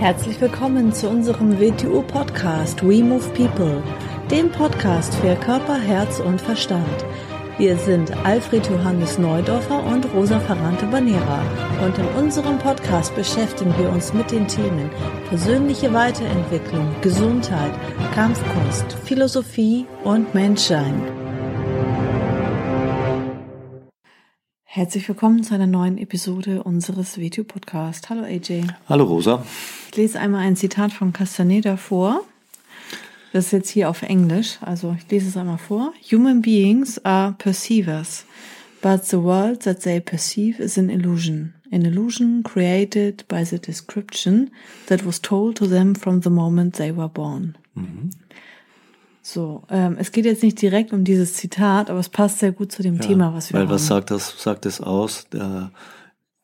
Herzlich willkommen zu unserem WTU-Podcast We Move People, dem Podcast für Körper, Herz und Verstand. Wir sind Alfred Johannes Neudorfer und Rosa Ferrante Banera und in unserem Podcast beschäftigen wir uns mit den Themen persönliche Weiterentwicklung, Gesundheit, Kampfkunst, Philosophie und Menschsein. Herzlich willkommen zu einer neuen Episode unseres Video-Podcasts. Hallo AJ. Hallo Rosa. Ich lese einmal ein Zitat von Castaneda vor. Das ist jetzt hier auf Englisch, also ich lese es einmal vor. Human beings are perceivers, but the world that they perceive is an illusion. An illusion created by the description that was told to them from the moment they were born. Mhm. So, ähm, es geht jetzt nicht direkt um dieses Zitat, aber es passt sehr gut zu dem ja, Thema, was wir weil haben. Weil was sagt das, sagt es aus? Der,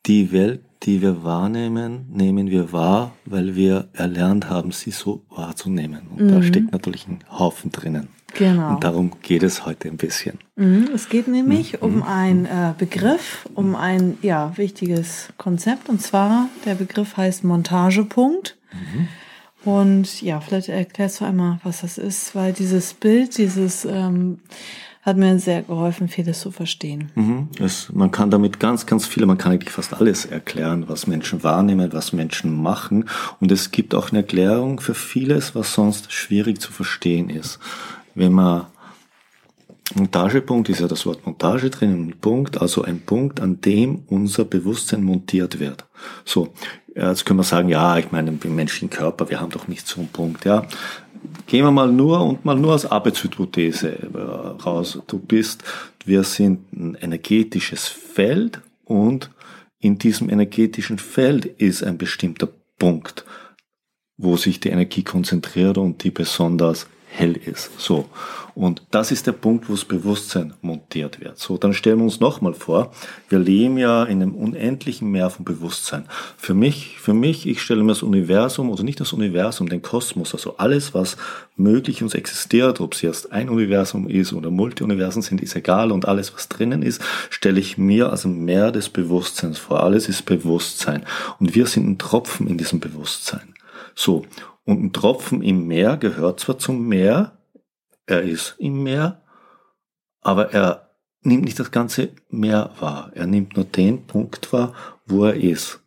die Welt, die wir wahrnehmen, nehmen wir wahr, weil wir erlernt haben, sie so wahrzunehmen. Und mhm. da steckt natürlich ein Haufen drinnen. Genau. Und darum geht es heute ein bisschen. Mhm. Es geht nämlich mhm. um einen äh, Begriff, um ein ja, wichtiges Konzept. Und zwar, der Begriff heißt Montagepunkt. Mhm. Und ja, vielleicht erklärst du einmal, was das ist, weil dieses Bild, dieses ähm, hat mir sehr geholfen, vieles zu verstehen. Mhm. Es, man kann damit ganz, ganz viel, man kann eigentlich fast alles erklären, was Menschen wahrnehmen, was Menschen machen. Und es gibt auch eine Erklärung für vieles, was sonst schwierig zu verstehen ist. Wenn man Montagepunkt ist ja das Wort Montage drin, ein Punkt, also ein Punkt, an dem unser Bewusstsein montiert wird. So, jetzt können wir sagen, ja, ich meine, im menschlichen Körper, wir haben doch nicht so einen Punkt, ja. Gehen wir mal nur und mal nur als Arbeitshypothese äh, raus. Du bist, wir sind ein energetisches Feld und in diesem energetischen Feld ist ein bestimmter Punkt, wo sich die Energie konzentriert und die besonders hell ist. So. Und das ist der Punkt, wo das Bewusstsein montiert wird. So, dann stellen wir uns nochmal vor, wir leben ja in einem unendlichen Meer von Bewusstsein. Für mich, für mich, ich stelle mir das Universum, oder nicht das Universum, den Kosmos, also alles, was möglich uns existiert, ob es jetzt ein Universum ist oder Multiuniversen sind, ist egal. Und alles, was drinnen ist, stelle ich mir als ein Meer des Bewusstseins vor. Alles ist Bewusstsein. Und wir sind ein Tropfen in diesem Bewusstsein. So. Und ein Tropfen im Meer gehört zwar zum Meer, er ist im Meer, aber er nimmt nicht das ganze Meer wahr. Er nimmt nur den Punkt wahr, wo er ist.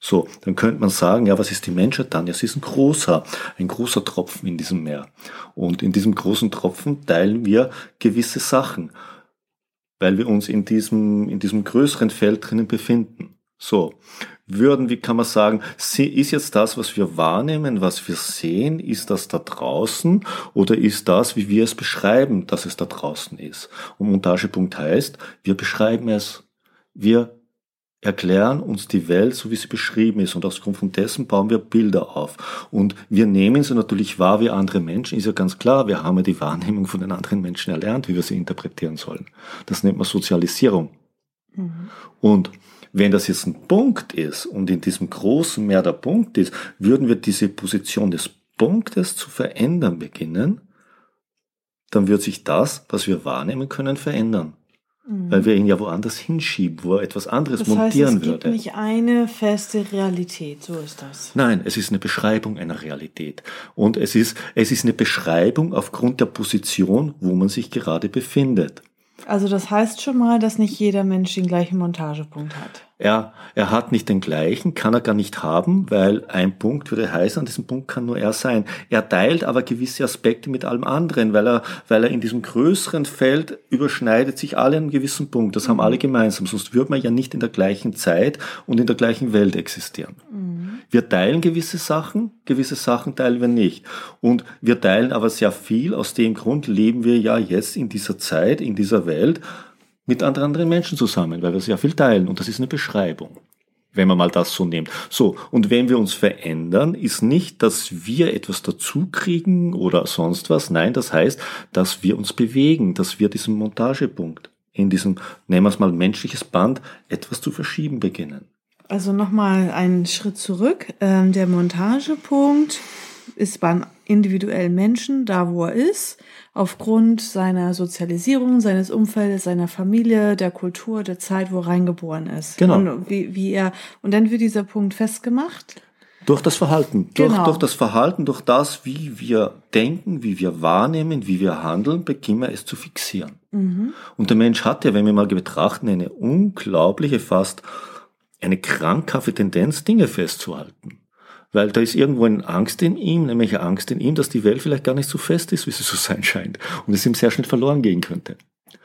So, dann könnte man sagen, ja, was ist die Menschheit dann? Ja, sie ist ein großer, ein großer Tropfen in diesem Meer. Und in diesem großen Tropfen teilen wir gewisse Sachen, weil wir uns in diesem, in diesem größeren Feld drinnen befinden. So, würden, wie kann man sagen, ist jetzt das, was wir wahrnehmen, was wir sehen, ist das da draußen oder ist das, wie wir es beschreiben, dass es da draußen ist? Und Montagepunkt heißt, wir beschreiben es, wir erklären uns die Welt, so wie sie beschrieben ist. Und aus Grund von dessen bauen wir Bilder auf. Und wir nehmen sie natürlich wahr wie andere Menschen, ist ja ganz klar. Wir haben ja die Wahrnehmung von den anderen Menschen erlernt, wie wir sie interpretieren sollen. Das nennt man Sozialisierung. Mhm. Und wenn das jetzt ein Punkt ist und in diesem großen Meer der Punkt ist, würden wir diese Position des Punktes zu verändern beginnen, dann wird sich das, was wir wahrnehmen können, verändern. Mhm. Weil wir ihn ja woanders hinschieben, wo er etwas anderes das montieren heißt, es würde. Es gibt nicht eine feste Realität, so ist das. Nein, es ist eine Beschreibung einer Realität. Und es ist, es ist eine Beschreibung aufgrund der Position, wo man sich gerade befindet. Also das heißt schon mal, dass nicht jeder Mensch den gleichen Montagepunkt hat. Er, er hat nicht den gleichen, kann er gar nicht haben, weil ein Punkt würde heißen, an diesem Punkt kann nur er sein. Er teilt aber gewisse Aspekte mit allem anderen, weil er, weil er in diesem größeren Feld überschneidet sich alle an einem gewissen Punkt. Das mhm. haben alle gemeinsam, sonst würde man ja nicht in der gleichen Zeit und in der gleichen Welt existieren. Mhm. Wir teilen gewisse Sachen, gewisse Sachen teilen wir nicht. Und wir teilen aber sehr viel, aus dem Grund leben wir ja jetzt in dieser Zeit, in dieser Welt, mit anderen Menschen zusammen, weil wir sehr viel teilen und das ist eine Beschreibung, wenn man mal das so nimmt. So, und wenn wir uns verändern, ist nicht, dass wir etwas dazukriegen oder sonst was, nein, das heißt, dass wir uns bewegen, dass wir diesen Montagepunkt in diesem, nehmen wir es mal, menschliches Band etwas zu verschieben beginnen. Also nochmal einen Schritt zurück. Ähm, der Montagepunkt ist beim individuellen Menschen da, wo er ist aufgrund seiner Sozialisierung, seines Umfeldes, seiner Familie, der Kultur, der Zeit, wo er reingeboren ist. Genau. Und wie, wie er, und dann wird dieser Punkt festgemacht. Durch das Verhalten. Durch, Genau. durch das Verhalten, durch das, wie wir denken, wie wir wahrnehmen, wie wir handeln, beginnen wir es zu fixieren. Und der Mensch hat ja, wenn wir mal betrachten, eine unglaubliche, fast eine krankhafte Tendenz, Dinge festzuhalten. Weil da ist irgendwo eine Angst in ihm, nämlich eine Angst in ihm, dass die Welt vielleicht gar nicht so fest ist, wie sie so sein scheint. Und es ihm sehr schnell verloren gehen könnte.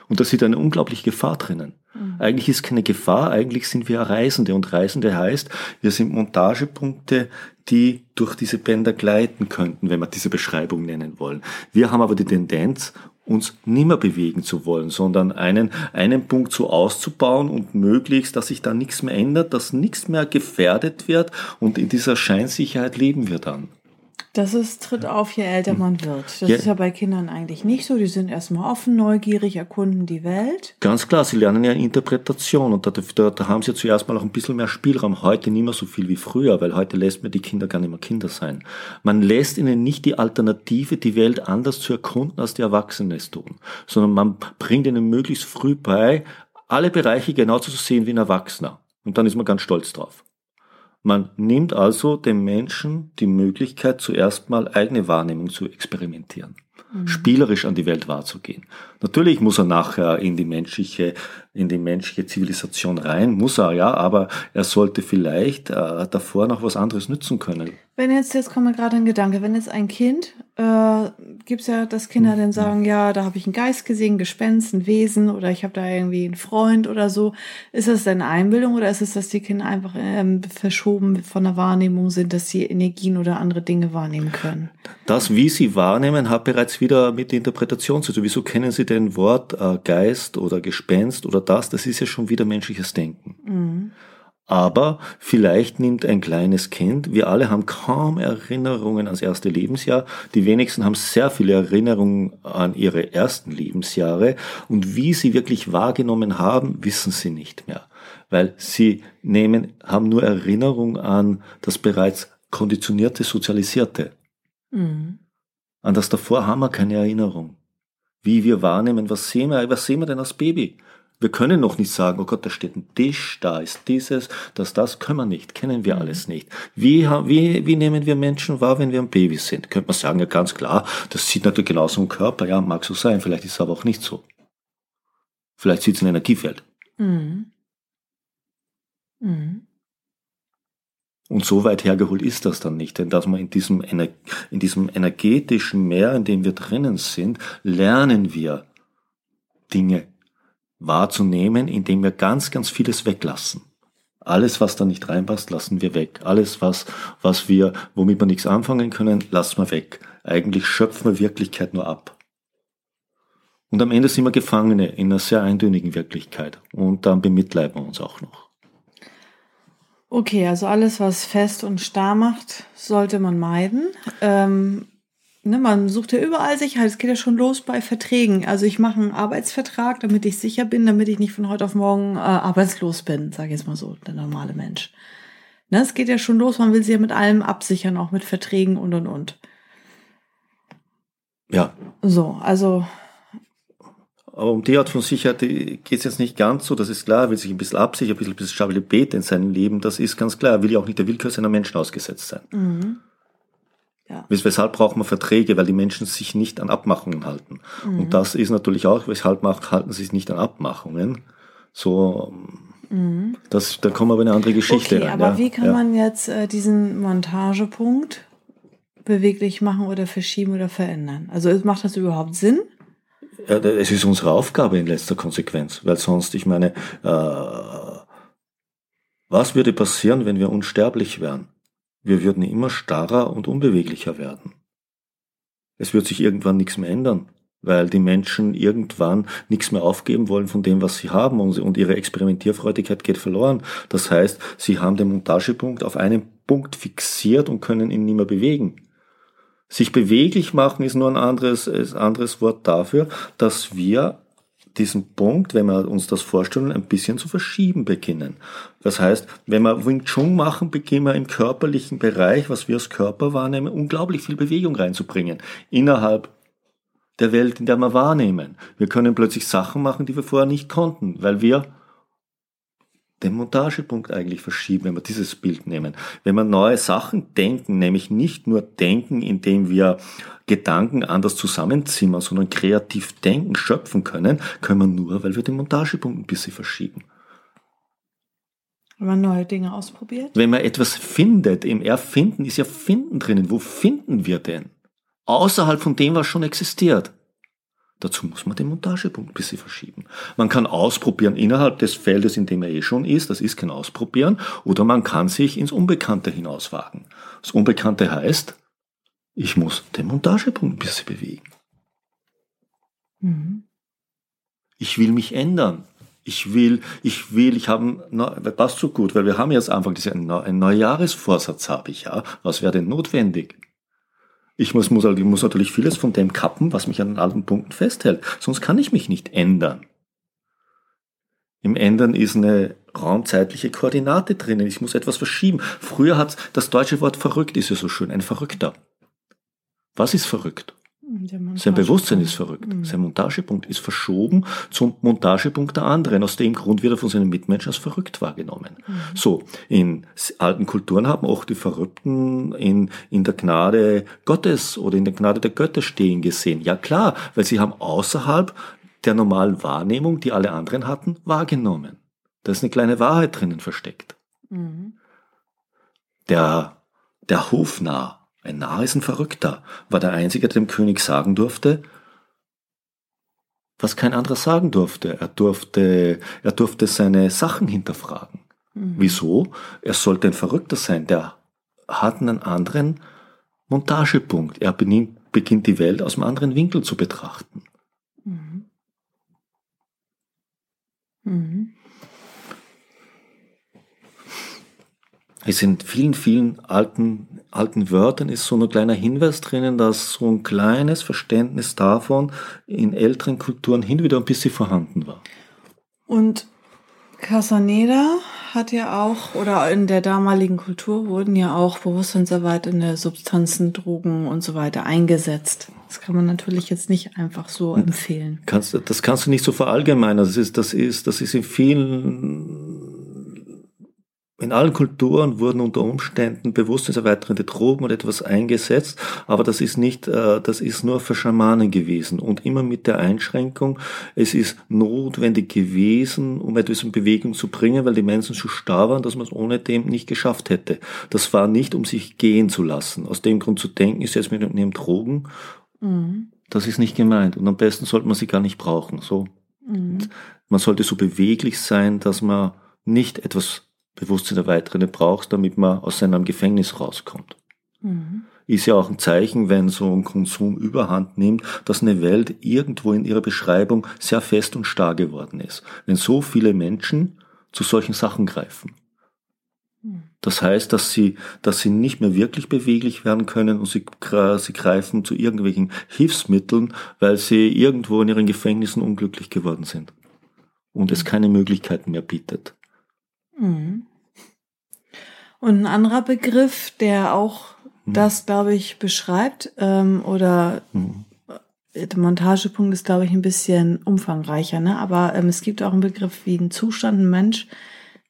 Und da sieht eine unglaubliche Gefahr drinnen. Eigentlich ist keine Gefahr, eigentlich sind wir Reisende. Und Reisende heißt, wir sind Montagepunkte, die durch diese Bänder gleiten könnten, wenn wir diese Beschreibung nennen wollen. Wir haben aber die Tendenz, uns nimmer bewegen zu wollen, sondern einen, einen Punkt so auszubauen und möglichst, dass sich da nichts mehr ändert, dass nichts mehr gefährdet wird und in dieser Scheinsicherheit leben wir dann. Das ist, tritt auf, je älter man wird. Das Ja. ist ja bei Kindern eigentlich nicht so. Die sind erstmal offen, neugierig, erkunden die Welt. Ganz klar, sie lernen ja Interpretation und da, da, da haben sie zuerst mal auch ein bisschen mehr Spielraum. Heute nicht mehr so viel wie früher, weil heute lässt man die Kinder gar nicht mehr Kinder sein. Man lässt ihnen nicht die Alternative, die Welt anders zu erkunden, als die Erwachsenen es tun, sondern man bringt ihnen möglichst früh bei, alle Bereiche genauso zu sehen wie ein Erwachsener. Und dann ist man ganz stolz drauf. Man nimmt also dem Menschen die Möglichkeit, zuerst mal eigene Wahrnehmung zu experimentieren, spielerisch an die Welt wahrzugehen. Natürlich muss er nachher in die menschliche, in die menschliche Zivilisation rein, muss er ja, aber er sollte vielleicht äh, davor noch was anderes nützen können. Wenn jetzt, jetzt kommt mir gerade ein Gedanke, wenn jetzt ein Kind, äh, gibt's ja, dass Kinder dann sagen, ja, da habe ich einen Geist gesehen, Gespenst, ein Wesen oder ich habe da irgendwie einen Freund oder so. Ist das denn Einbildung oder ist es, dass die Kinder einfach ähm, verschoben von der Wahrnehmung sind, dass sie Energien oder andere Dinge wahrnehmen können? Das, wie Sie wahrnehmen, hat bereits wieder mit der Interpretation zu tun. Wieso kennen Sie den Wort äh, Geist oder Gespenst oder das? Das ist ja schon wieder menschliches Denken. Aber vielleicht nimmt ein kleines Kind, wir alle haben kaum Erinnerungen ans erste Lebensjahr, die wenigsten haben sehr viele Erinnerungen an ihre ersten Lebensjahre und wie sie wirklich wahrgenommen haben, wissen sie nicht mehr, weil sie nehmen, haben nur Erinnerung an das bereits konditionierte, sozialisierte. Mhm. An das davor haben wir keine Erinnerung. Wie wir wahrnehmen, was sehen wir, was sehen wir denn als Baby? Wir können noch nicht sagen, oh Gott, da steht ein Tisch, da ist dieses, das, das, können wir nicht, kennen wir alles nicht. Wie, wie, wie nehmen wir Menschen wahr, wenn wir ein Baby sind? Könnte man sagen, ja ganz klar, das sieht natürlich genauso im Körper, ja, mag so sein, vielleicht ist es aber auch nicht so. Vielleicht sieht es ein Energiefeld. Mhm. Mhm. Und so weit hergeholt ist das dann nicht, denn dass man in diesem, Ener in diesem energetischen Meer, in dem wir drinnen sind, lernen wir Dinge wahrzunehmen, indem wir ganz, ganz vieles weglassen. Alles, was da nicht reinpasst, lassen wir weg. Alles, was, was wir, womit wir nichts anfangen können, lassen wir weg. Eigentlich schöpfen wir Wirklichkeit nur ab. Und am Ende sind wir Gefangene in einer sehr eintönigen Wirklichkeit. Und dann bemitleiden wir uns auch noch. Okay, also alles, was fest und starr macht, sollte man meiden. Ähm, ne, man sucht ja überall Sicherheit. Es geht ja schon los bei Verträgen. Also ich mache einen Arbeitsvertrag, damit ich sicher bin, damit ich nicht von heute auf morgen äh, arbeitslos bin, sage ich jetzt mal so, der normale Mensch. Ne, es geht ja schon los, man will sie ja mit allem absichern, auch mit Verträgen und und und. Ja, So, also Aber um die Art von Sicherheit geht es jetzt nicht ganz so, das ist klar, er will sich ein bisschen absichern, ein bisschen, ein bisschen Stabilität in seinem Leben, das ist ganz klar, er will ja auch nicht der Willkür seiner Menschen ausgesetzt sein. mhm. Ja. Wes- Weshalb braucht man Verträge, weil die Menschen sich nicht an Abmachungen halten. Und das ist natürlich auch, weshalb halten sie sich nicht an Abmachungen. So, das, da kommen wir aber in eine andere Geschichte Okay, rein. aber ja. wie kann ja. man jetzt äh, diesen Montagepunkt beweglich machen oder verschieben oder verändern? Also macht das überhaupt Sinn? Ja, es ist unsere Aufgabe in letzter Konsequenz, weil sonst, ich meine, äh, was würde passieren, wenn wir unsterblich wären? Wir würden immer starrer und unbeweglicher werden. Es wird sich irgendwann nichts mehr ändern, weil die Menschen irgendwann nichts mehr aufgeben wollen von dem, was sie haben und, ihre Experimentierfreudigkeit geht verloren. Das heißt, sie haben den Montagepunkt auf einen Punkt fixiert und können ihn nicht mehr bewegen. Sich beweglich machen ist nur ein anderes, ein anderes Wort dafür, dass wir diesen Punkt, wenn wir uns das vorstellen, ein bisschen zu verschieben beginnen. Das heißt, wenn wir Wing Chun machen, beginnen wir im körperlichen Bereich, was wir als Körper wahrnehmen, unglaublich viel Bewegung reinzubringen. Innerhalb der Welt, in der wir wahrnehmen. Wir können plötzlich Sachen machen, die wir vorher nicht konnten, weil wir den Montagepunkt eigentlich verschieben, wenn wir dieses Bild nehmen. Wenn wir neue Sachen denken, nämlich nicht nur denken, indem wir Gedanken anders zusammenzimmern, sondern kreativ denken, schöpfen können, können wir nur, weil wir den Montagepunkt ein bisschen verschieben. Wenn man neue Dinge ausprobiert? Wenn man etwas findet, im Erfinden ist ja Finden drinnen. Wo finden wir denn? Außerhalb von dem, was schon existiert. Dazu muss man den Montagepunkt ein bisschen verschieben. Man kann ausprobieren innerhalb des Feldes, in dem er eh schon ist, das ist kein Ausprobieren, oder man kann sich ins Unbekannte hinauswagen. Das Unbekannte heißt, ich muss den Montagepunkt ein bisschen bewegen. Mhm. Ich will mich ändern. Ich will, ich will, ich habe, passt so gut, weil wir haben jetzt Anfang des Jahres, einen Neujahresvorsatz habe ich, ja. Was wäre denn notwendig? Ich muss, muss, ich muss natürlich vieles von dem kappen, was mich an alten Punkten festhält. Sonst kann ich mich nicht ändern. Im Ändern ist eine raumzeitliche Koordinate drinnen. Ich muss etwas verschieben. Früher hat das deutsche Wort verrückt ist ja so schön. Ein Verrückter. Was ist verrückt? Sein Bewusstsein ist verrückt. Mhm. Sein Montagepunkt ist verschoben zum Montagepunkt der anderen. Aus dem Grund wird er von seinen Mitmenschen als verrückt wahrgenommen. Mhm. So, in alten Kulturen haben auch die Verrückten in, in der Gnade Gottes oder in der Gnade der Götter stehen gesehen. Ja klar, weil sie haben außerhalb der normalen Wahrnehmung, die alle anderen hatten, wahrgenommen. Da ist eine kleine Wahrheit drinnen versteckt. Mhm. Der, der Hofnarr, ein Narr ist ein Verrückter, war der Einzige, der dem König sagen durfte, was kein anderer sagen durfte. Er durfte, er durfte seine Sachen hinterfragen. Mhm. Wieso? Er sollte ein Verrückter sein, der hat einen anderen Montagepunkt. Er beginnt die Welt aus einem anderen Winkel zu betrachten. Mhm. Mhm. Es in vielen, vielen alten, alten Wörtern ist so ein kleiner Hinweis drinnen, dass so ein kleines Verständnis davon in älteren Kulturen hin wieder ein bisschen vorhanden war. Und Casaneda hat ja auch, oder in der damaligen Kultur wurden ja auch bewusstseinsarbeitende Substanzen, Drogen und so weiter eingesetzt. Das kann man natürlich jetzt nicht einfach so hm. empfehlen. Kannst, das kannst du nicht so verallgemeinern. Das ist, das ist, das ist in vielen in allen Kulturen wurden unter Umständen bewusstseinserweiternde Drogen oder etwas eingesetzt, aber das ist nicht, äh, das ist nur für Schamanen gewesen und immer mit der Einschränkung, es ist notwendig gewesen, um etwas in Bewegung zu bringen, weil die Menschen so starr waren, dass man es ohne dem nicht geschafft hätte. Das war nicht, um sich gehen zu lassen. Aus dem Grund zu denken, ist jetzt mit einem Drogen, mhm. das ist nicht gemeint und am besten sollte man sie gar nicht brauchen. So, mhm. man sollte so beweglich sein, dass man nicht etwas Bewusstsein erweiternde brauchst, damit man aus seinem Gefängnis rauskommt. Mhm. Ist ja auch ein Zeichen, wenn so ein Konsum überhand nimmt, dass eine Welt irgendwo in ihrer Beschreibung sehr fest und starr geworden ist. Wenn so viele Menschen zu solchen Sachen greifen. Mhm. Das heißt, dass sie, dass sie nicht mehr wirklich beweglich werden können und sie, sie greifen zu irgendwelchen Hilfsmitteln, weil sie irgendwo in ihren Gefängnissen unglücklich geworden sind und es mhm. keine Möglichkeiten mehr bietet. Mhm. Und ein anderer Begriff, der auch mhm. das, glaube ich, beschreibt, ähm, oder mhm. der Montagepunkt ist, glaube ich, ein bisschen umfangreicher, ne? Aber ähm, es gibt auch einen Begriff wie ein Zustand, ein Mensch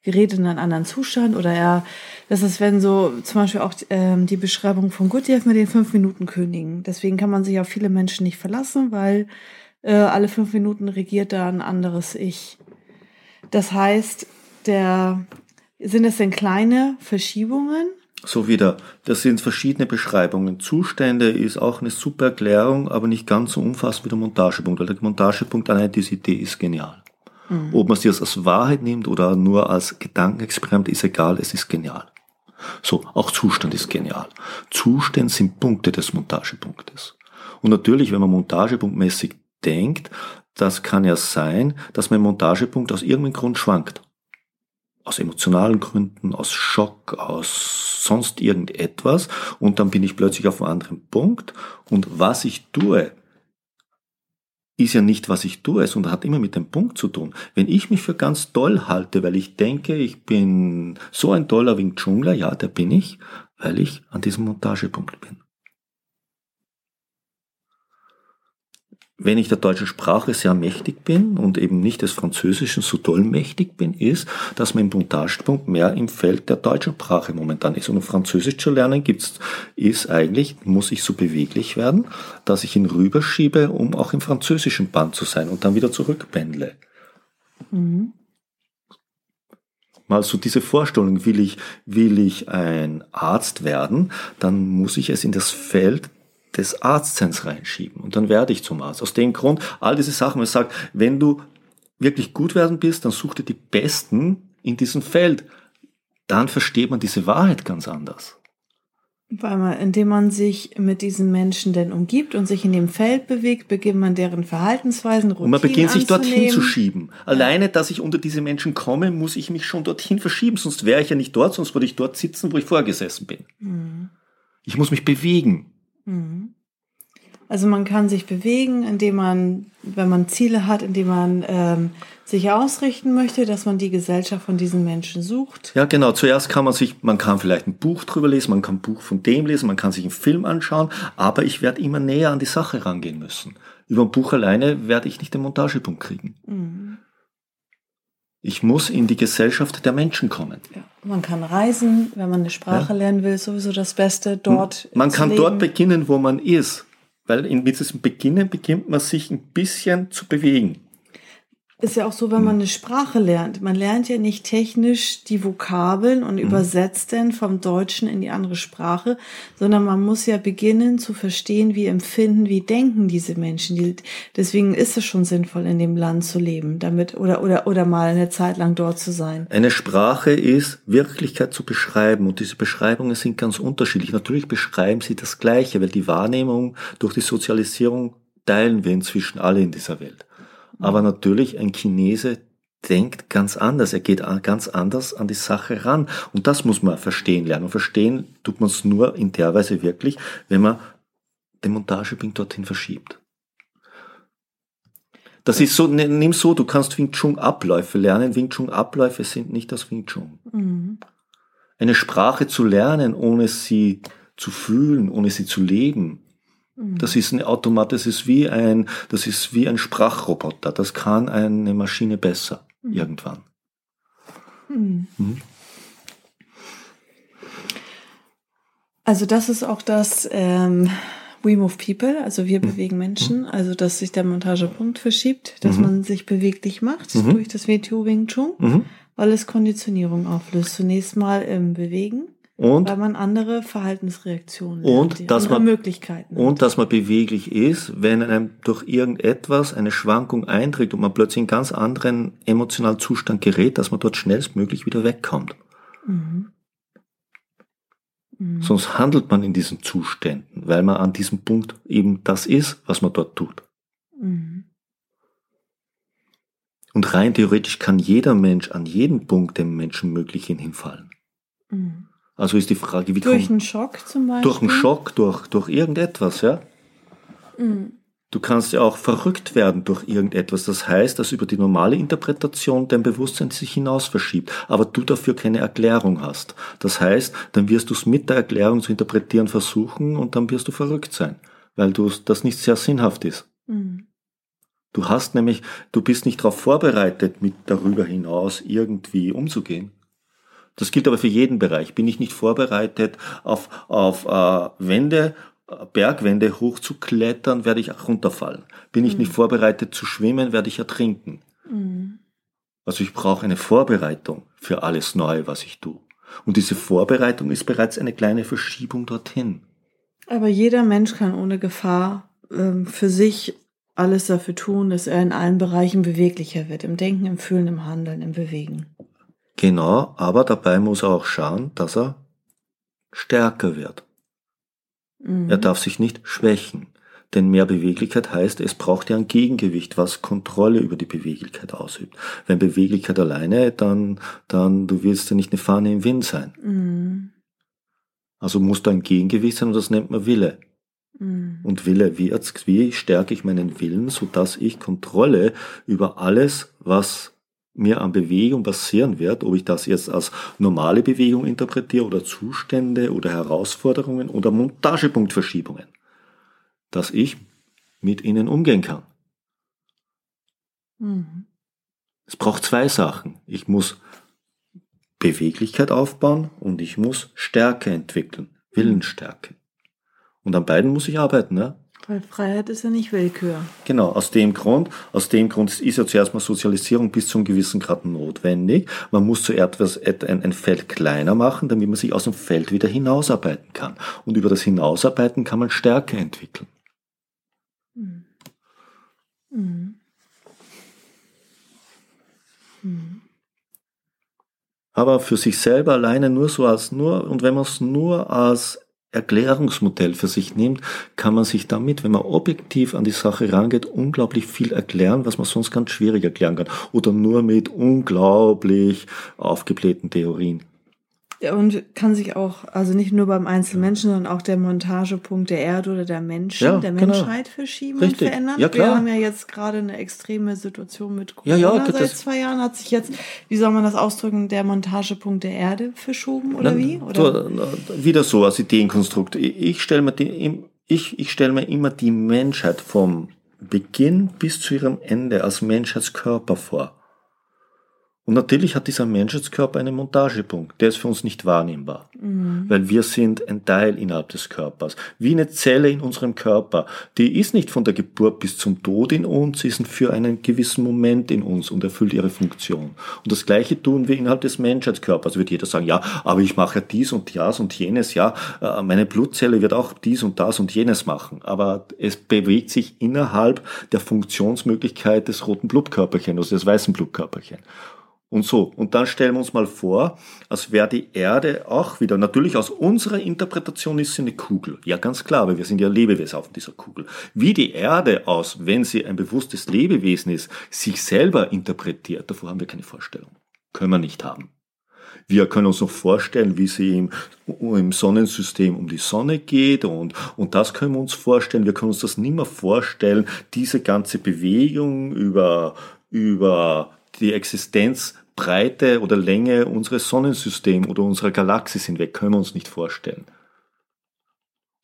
gerät in einen anderen Zustand oder er, das ist, wenn so zum Beispiel auch ähm, die Beschreibung von Gurdjieff mit den fünf Minuten Königen. Deswegen kann man sich auf viele Menschen nicht verlassen, weil äh, alle fünf Minuten regiert da ein anderes Ich. Das heißt, der, sind es denn kleine Verschiebungen? So wieder, das sind verschiedene Beschreibungen. Zustände ist auch eine super Erklärung, aber nicht ganz so umfassend wie der Montagepunkt, weil der Montagepunkt allein diese Idee ist genial. Mhm. Ob man sie als Wahrheit nimmt oder nur als Gedankenexperiment, ist egal, es ist genial. So, auch Zustand ist genial. Zustände sind Punkte des Montagepunktes. Und natürlich, wenn man montagepunktmäßig denkt, das kann ja sein, dass mein Montagepunkt aus irgendeinem Grund schwankt aus emotionalen Gründen, aus Schock, aus sonst irgendetwas und dann bin ich plötzlich auf einem anderen Punkt und was ich tue, ist ja nicht, was ich tue, sondern hat immer mit dem Punkt zu tun. Wenn ich mich für ganz toll halte, weil ich denke, ich bin so ein toller Wing Chungler, ja, der bin ich, weil ich an diesem Montagepunkt bin. Wenn ich der deutschen Sprache sehr mächtig bin und eben nicht des Französischen so toll mächtig bin, ist, dass mein Montagepunkt mehr im Feld der deutschen Sprache momentan ist. Und um Französisch zu lernen, gibt's, ist eigentlich, muss ich so beweglich werden, dass ich ihn rüberschiebe, um auch im französischen Band zu sein und dann wieder zurückpendle. Mhm. Mal so diese Vorstellung, will ich, will ich ein Arzt werden, dann muss ich es in das Feld des Arztseins reinschieben und dann werde ich zum Arzt. Aus dem Grund, all diese Sachen, man sagt, wenn du wirklich gut werden bist, dann such dir die Besten in diesem Feld. Dann versteht man diese Wahrheit ganz anders. Weil man, indem man sich mit diesen Menschen denn umgibt und sich in dem Feld bewegt, beginnt man deren Verhaltensweisen, Routinen Und man beginnt sich dorthin zu schieben. Alleine, dass ich unter diese Menschen komme, muss ich mich schon dorthin verschieben, sonst wäre ich ja nicht dort, sonst würde ich dort sitzen, wo ich vorgesessen bin. Mhm. Ich muss mich bewegen. Mhm. Also man kann sich bewegen, indem man, wenn man Ziele hat, indem man ähm, sich ausrichten möchte, dass man die Gesellschaft von diesen Menschen sucht. Ja, genau. Zuerst kann man sich, man kann vielleicht ein Buch drüber lesen, man kann ein Buch von dem lesen, man kann sich einen Film anschauen, aber ich werde immer näher an die Sache rangehen müssen. Über ein Buch alleine werde ich nicht den Montagepunkt kriegen. Mhm. Ich muss in die Gesellschaft der Menschen kommen. Ja. Man kann reisen, wenn man eine Sprache ja. lernen will, sowieso das Beste dort. Man kann leben. dort beginnen, wo man ist. Weil in diesem Beginnen beginnt man sich ein bisschen zu bewegen. Ist ja auch so, wenn man eine Sprache lernt. Man lernt ja nicht technisch die Vokabeln und mhm. übersetzt dann vom Deutschen in die andere Sprache, sondern man muss ja beginnen zu verstehen, wie empfinden, wie denken diese Menschen. Die, deswegen ist es schon sinnvoll, in dem Land zu leben, damit oder oder oder mal eine Zeit lang dort zu sein. Eine Sprache ist Wirklichkeit zu beschreiben und diese Beschreibungen sind ganz unterschiedlich. Natürlich beschreiben sie das Gleiche, weil die Wahrnehmung durch die Sozialisierung teilen wir inzwischen alle in dieser Welt. Aber natürlich, ein Chinese denkt ganz anders. Er geht ganz anders an die Sache ran. Und das muss man verstehen lernen. Und verstehen tut man es nur in der Weise wirklich, wenn man den Montagepunkt dorthin verschiebt. Das ist so, nimm so, du kannst Wing Chun Abläufe lernen. Wing Chun Abläufe sind nicht das Wing Chun. Mhm. Eine Sprache zu lernen, ohne sie zu fühlen, ohne sie zu leben, Mhm. Das ist ein Automat, das ist wie ein, das ist wie ein Sprachroboter. Das kann eine Maschine besser mhm. irgendwann. Mhm. mhm. Also das ist auch das ähm, We Move People, also wir mhm. bewegen Menschen, mhm. also dass sich der Montagepunkt verschiebt, dass man sich beweglich macht durch das WTO Wing Chun, weil es Konditionierung auflöst. Zunächst mal im Bewegen und, Weil man andere Verhaltensreaktionen und lernt, dass man Möglichkeiten und hat. dass man beweglich ist, wenn einem durch irgendetwas eine Schwankung eintritt und man plötzlich in einen ganz anderen emotionalen Zustand gerät, dass man dort schnellstmöglich wieder wegkommt. Mhm. Mhm. Sonst handelt man in diesen Zuständen, weil man an diesem Punkt eben das ist, was man dort tut. Mhm. Und rein theoretisch kann jeder Mensch an jedem Punkt dem Menschen Möglichen hinfallen. Mhm. Also ist die Frage, wie Durch einen Schock zum Beispiel? Durch einen Schock, durch, durch irgendetwas, ja. Mhm. Du kannst ja auch verrückt werden durch irgendetwas. Das heißt, dass über die normale Interpretation dein Bewusstsein sich hinaus verschiebt, aber du dafür keine Erklärung hast. Das heißt, dann wirst du es mit der Erklärung zu interpretieren versuchen und dann wirst du verrückt sein, weil du das nicht sehr sinnhaft ist. Mhm. Du hast nämlich, du bist nicht darauf vorbereitet, mit darüber hinaus irgendwie umzugehen. Das gilt aber für jeden Bereich. Bin ich nicht vorbereitet, auf, auf äh, Wände, Bergwände hochzuklettern, werde ich auch runterfallen. Bin ich mhm. nicht vorbereitet zu schwimmen, werde ich ertrinken. Mhm. Also ich brauche eine Vorbereitung für alles Neue, was ich tue. Und diese Vorbereitung ist bereits eine kleine Verschiebung dorthin. Aber jeder Mensch kann ohne Gefahr ähm, für sich alles dafür tun, dass er in allen Bereichen beweglicher wird. Im Denken, im Fühlen, im Handeln, im Bewegen. Genau, aber dabei muss er auch schauen, dass er stärker wird. Mhm. Er darf sich nicht schwächen. Denn mehr Beweglichkeit heißt, es braucht ja ein Gegengewicht, was Kontrolle über die Beweglichkeit ausübt. Wenn Beweglichkeit alleine, dann, dann, du willst ja nicht eine Fahne im Wind sein. Mhm. Also muss da ein Gegengewicht sein und das nennt man Wille. Mhm. Und Wille, wie, wie stärke ich meinen Willen, sodass ich Kontrolle über alles, was mir an Bewegung passieren wird, ob ich das jetzt als normale Bewegung interpretiere oder Zustände oder Herausforderungen oder Montagepunktverschiebungen, dass ich mit ihnen umgehen kann. Mhm. Es braucht zwei Sachen. Ich muss Beweglichkeit aufbauen und ich muss Stärke entwickeln, Willensstärke. Und an beiden muss ich arbeiten, ne? Weil Freiheit ist ja nicht Willkür. Genau, aus dem Grund, aus dem Grund ist ja zuerst mal Sozialisierung bis zu einem gewissen Grad notwendig. Man muss zuerst ein, ein Feld kleiner machen, damit man sich aus dem Feld wieder hinausarbeiten kann. Und über das Hinausarbeiten kann man Stärke entwickeln. Mhm. Mhm. Mhm. Aber für sich selber alleine nur so als nur, und wenn man es nur als Erklärungsmodell für sich nimmt, kann man sich damit, wenn man objektiv an die Sache rangeht, unglaublich viel erklären, was man sonst ganz schwierig erklären kann. Oder nur mit unglaublich aufgeblähten Theorien. Ja, und kann sich auch, also nicht nur beim Einzelmenschen, sondern auch der Montagepunkt der Erde oder der Menschen, Ja, der genau. Menschheit verschieben Richtig. und verändern. Ja, klar. Wir haben ja jetzt gerade eine extreme Situation mit Ja, Corona. ja, Seit das- zwei Jahren hat sich jetzt, wie soll man das ausdrücken, der Montagepunkt der Erde verschoben oder Nein, wie? Oder? Äh, wieder so als Ideenkonstrukt. Ich, ich stelle mir, die, ich, ich stell mir immer die Menschheit vom Beginn bis zu ihrem Ende als Menschheitskörper vor. Und natürlich hat dieser Menschheitskörper einen Montagepunkt. Der ist für uns nicht wahrnehmbar. Weil wir sind ein Teil innerhalb des Körpers. Wie eine Zelle in unserem Körper. Die ist nicht von der Geburt bis zum Tod in uns, sie ist für einen gewissen Moment in uns und erfüllt ihre Funktion. Und das Gleiche tun wir innerhalb des Menschheitskörpers. Wird jeder sagen, ja, aber ich mache ja dies und das und jenes, ja, äh, meine Blutzelle wird auch dies und das und jenes machen. Aber es bewegt sich innerhalb der Funktionsmöglichkeit des roten Blutkörperchen, also des weißen Blutkörperchen. Und so. Und dann stellen wir uns mal vor, als wäre die Erde auch wieder, natürlich aus unserer Interpretation ist sie eine Kugel. Ja, ganz klar, weil wir sind ja Lebewesen auf dieser Kugel. Wie die Erde aus, wenn sie ein bewusstes Lebewesen ist, sich selber interpretiert, davor haben wir keine Vorstellung. Können wir nicht haben. Wir können uns noch vorstellen, wie sie im, im Sonnensystem um die Sonne geht und, und das können wir uns vorstellen. Wir können uns das nicht mehr vorstellen, diese ganze Bewegung über, über die Existenzbreite oder Länge unseres Sonnensystems oder unserer Galaxis hinweg, können wir uns nicht vorstellen.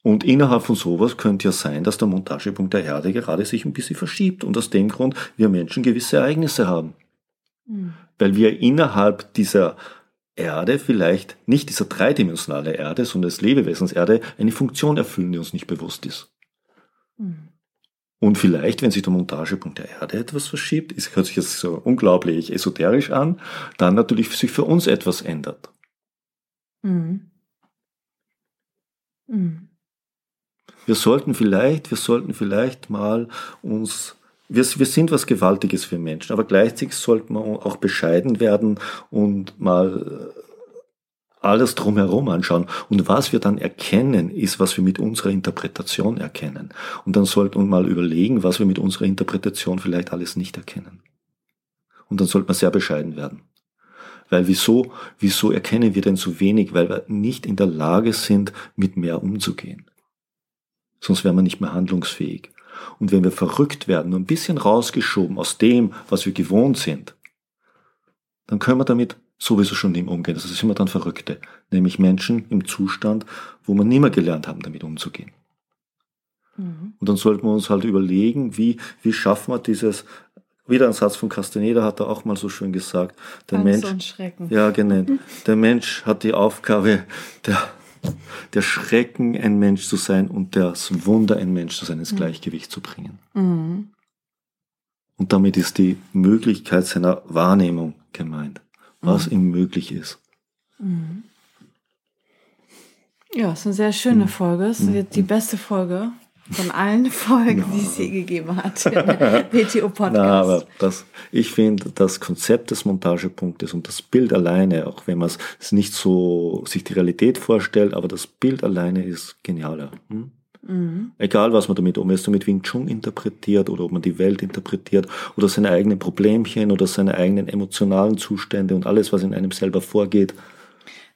Und innerhalb von sowas könnte ja sein, dass der Montagepunkt der Erde gerade sich ein bisschen verschiebt und aus dem Grund wir Menschen gewisse Ereignisse haben Mhm. weil wir innerhalb dieser Erde vielleicht nicht dieser dreidimensionale Erde, sondern des Lebewesens Erde eine Funktion erfüllen, die uns nicht bewusst ist. Mhm. Und vielleicht, wenn sich der Montagepunkt der Erde etwas verschiebt, es hört sich jetzt so unglaublich esoterisch an, dann natürlich sich für uns etwas ändert. Mhm. Mhm. Wir sollten vielleicht, wir sollten vielleicht mal uns wir, wir sind was Gewaltiges für Menschen, aber gleichzeitig sollten wir auch bescheiden werden und mal alles drumherum anschauen. Und was wir dann erkennen, ist, was wir mit unserer Interpretation erkennen. Und dann sollten wir mal überlegen, was wir mit unserer Interpretation vielleicht alles nicht erkennen. Und dann sollte man sehr bescheiden werden. Weil wieso, wieso erkennen wir denn so wenig? Weil wir nicht in der Lage sind, mit mehr umzugehen. Sonst wären wir nicht mehr handlungsfähig. Und wenn wir verrückt werden, nur ein bisschen rausgeschoben aus dem, was wir gewohnt sind, dann können wir damit sowieso schon mehr umgehen. Also sind wir dann Verrückte. Nämlich Menschen im Zustand, wo wir nicht mehr gelernt haben, damit umzugehen. Mhm. Und dann sollten wir uns halt überlegen, wie, wie schaffen wir dieses, wieder ein Satz von Castaneda hat er auch mal so schön gesagt, der Angst Mensch, und Schrecken. ja, genau. Der Mensch hat die Aufgabe, der, der Schrecken ein Mensch zu sein und das Wunder ein Mensch zu sein, ins Gleichgewicht zu bringen. Mhm. Und damit ist die Möglichkeit seiner Wahrnehmung gemeint, was ihm möglich ist. Ja, es ist eine sehr Mhm. schöne Folge. Es ist jetzt die beste Folge von allen Folgen, die es je gegeben hat. WTO Podcast. Na, aber das, ich finde, das Konzept des Montagepunktes und das Bild alleine, auch wenn man es nicht so sich die Realität vorstellt, aber das Bild alleine ist genialer. Hm? Mhm. Egal, was man damit, ob man es damit Wing Chun interpretiert oder ob man die Welt interpretiert oder seine eigenen Problemchen oder seine eigenen emotionalen Zustände und alles, was in einem selber vorgeht.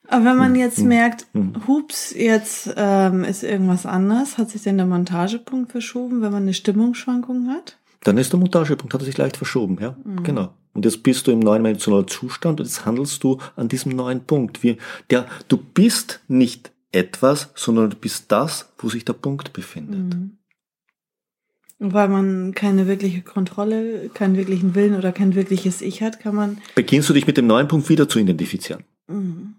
Aber wenn Mhm. man jetzt merkt, hups, jetzt ähm, ist irgendwas anders, hat sich denn der Montagepunkt verschoben, wenn man eine Stimmungsschwankung hat? Dann ist der Montagepunkt, hat er sich leicht verschoben, ja, genau. Und jetzt bist du im neuen dimensionalen Zustand und jetzt handelst du an diesem neuen Punkt. Wie der, du bist nicht etwas, sondern du bist das, wo sich der Punkt befindet. Weil man keine wirkliche Kontrolle, keinen wirklichen Willen oder kein wirkliches Ich hat, kann man. Beginnst du dich mit dem neuen Punkt wieder zu identifizieren? Mhm.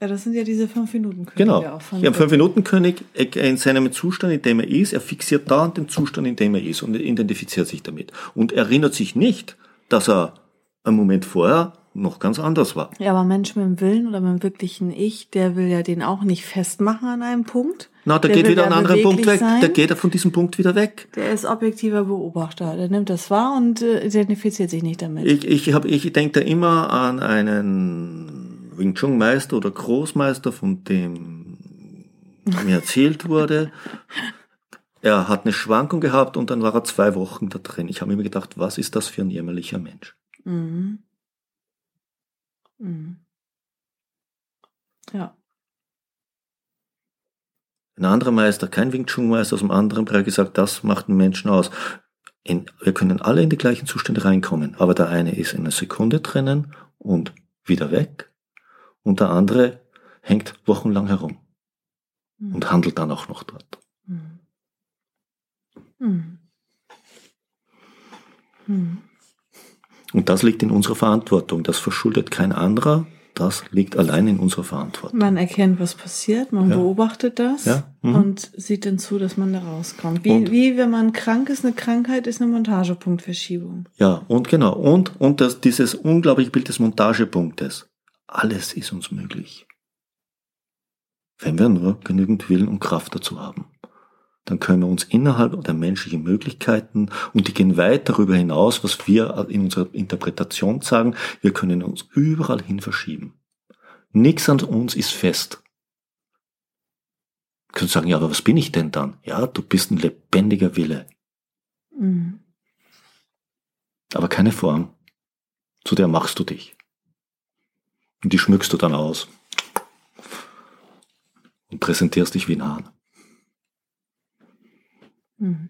Ja, das sind ja diese fünf Minuten Könige Genau. von Ja, ein Fünf-Minuten-König in seinem Zustand, in dem er ist, er fixiert da den Zustand, in dem er ist und identifiziert sich damit. Und erinnert sich nicht, dass er einen Moment vorher noch ganz anders war. Ja, aber Mensch mit dem Willen oder mit dem wirklichen Ich, der will ja den auch nicht festmachen an einem Punkt. Na, da Der geht wieder ja ein anderer Punkt weg. sein. Da geht er von diesem Punkt wieder weg. Der ist objektiver Beobachter. Der nimmt das wahr und äh, identifiziert sich nicht damit. Ich, ich, hab, ich denke da immer an einen Wing Chun Meister oder Großmeister, von dem mir erzählt wurde. Er hat eine Schwankung gehabt und dann war er zwei Wochen da drin. Ich habe mir gedacht, was ist das für ein jämmerlicher Mensch? Mhm. Mhm. Ja. Ein anderer Meister, kein Wing Chun Meister aus einem anderen Bereich, gesagt, das macht einen Menschen aus. In, wir können alle in die gleichen Zustände reinkommen, aber der eine ist in einer Sekunde drinnen und wieder weg und der andere hängt wochenlang herum Mhm. und handelt dann auch noch dort. Mhm. Mhm. Und das liegt in unserer Verantwortung. Das verschuldet kein anderer. Das liegt allein in unserer Verantwortung. Man erkennt, was passiert, man Ja. beobachtet das Ja, mhm. und sieht dann zu, dass man da rauskommt. Wie, Und- wie wenn man krank ist, eine Krankheit ist eine Montagepunktverschiebung. Ja, und genau. Und, und das, dieses unglaubliche Bild des Montagepunktes. Alles ist uns möglich. Wenn wir nur genügend Willen und Kraft dazu haben. Dann können wir uns innerhalb der menschlichen Möglichkeiten, und die gehen weit darüber hinaus, was wir in unserer Interpretation sagen, wir können uns überall hin verschieben. Nichts an uns ist fest. Du kannst sagen, ja, aber was bin ich denn dann? Ja, du bist ein lebendiger Wille, Mhm. aber keine Form. Zu der machst du dich. Und die schmückst du dann aus. Und präsentierst dich wie ein Hahn. Mhm.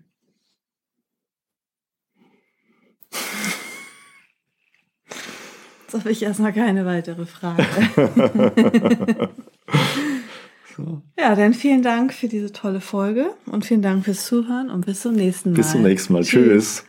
Jetzt habe ich erstmal keine weitere Frage. So. ja, dann vielen Dank für diese tolle Folge und vielen Dank fürs Zuhören und bis zum nächsten Mal. Bis zum nächsten Mal. Tschüss.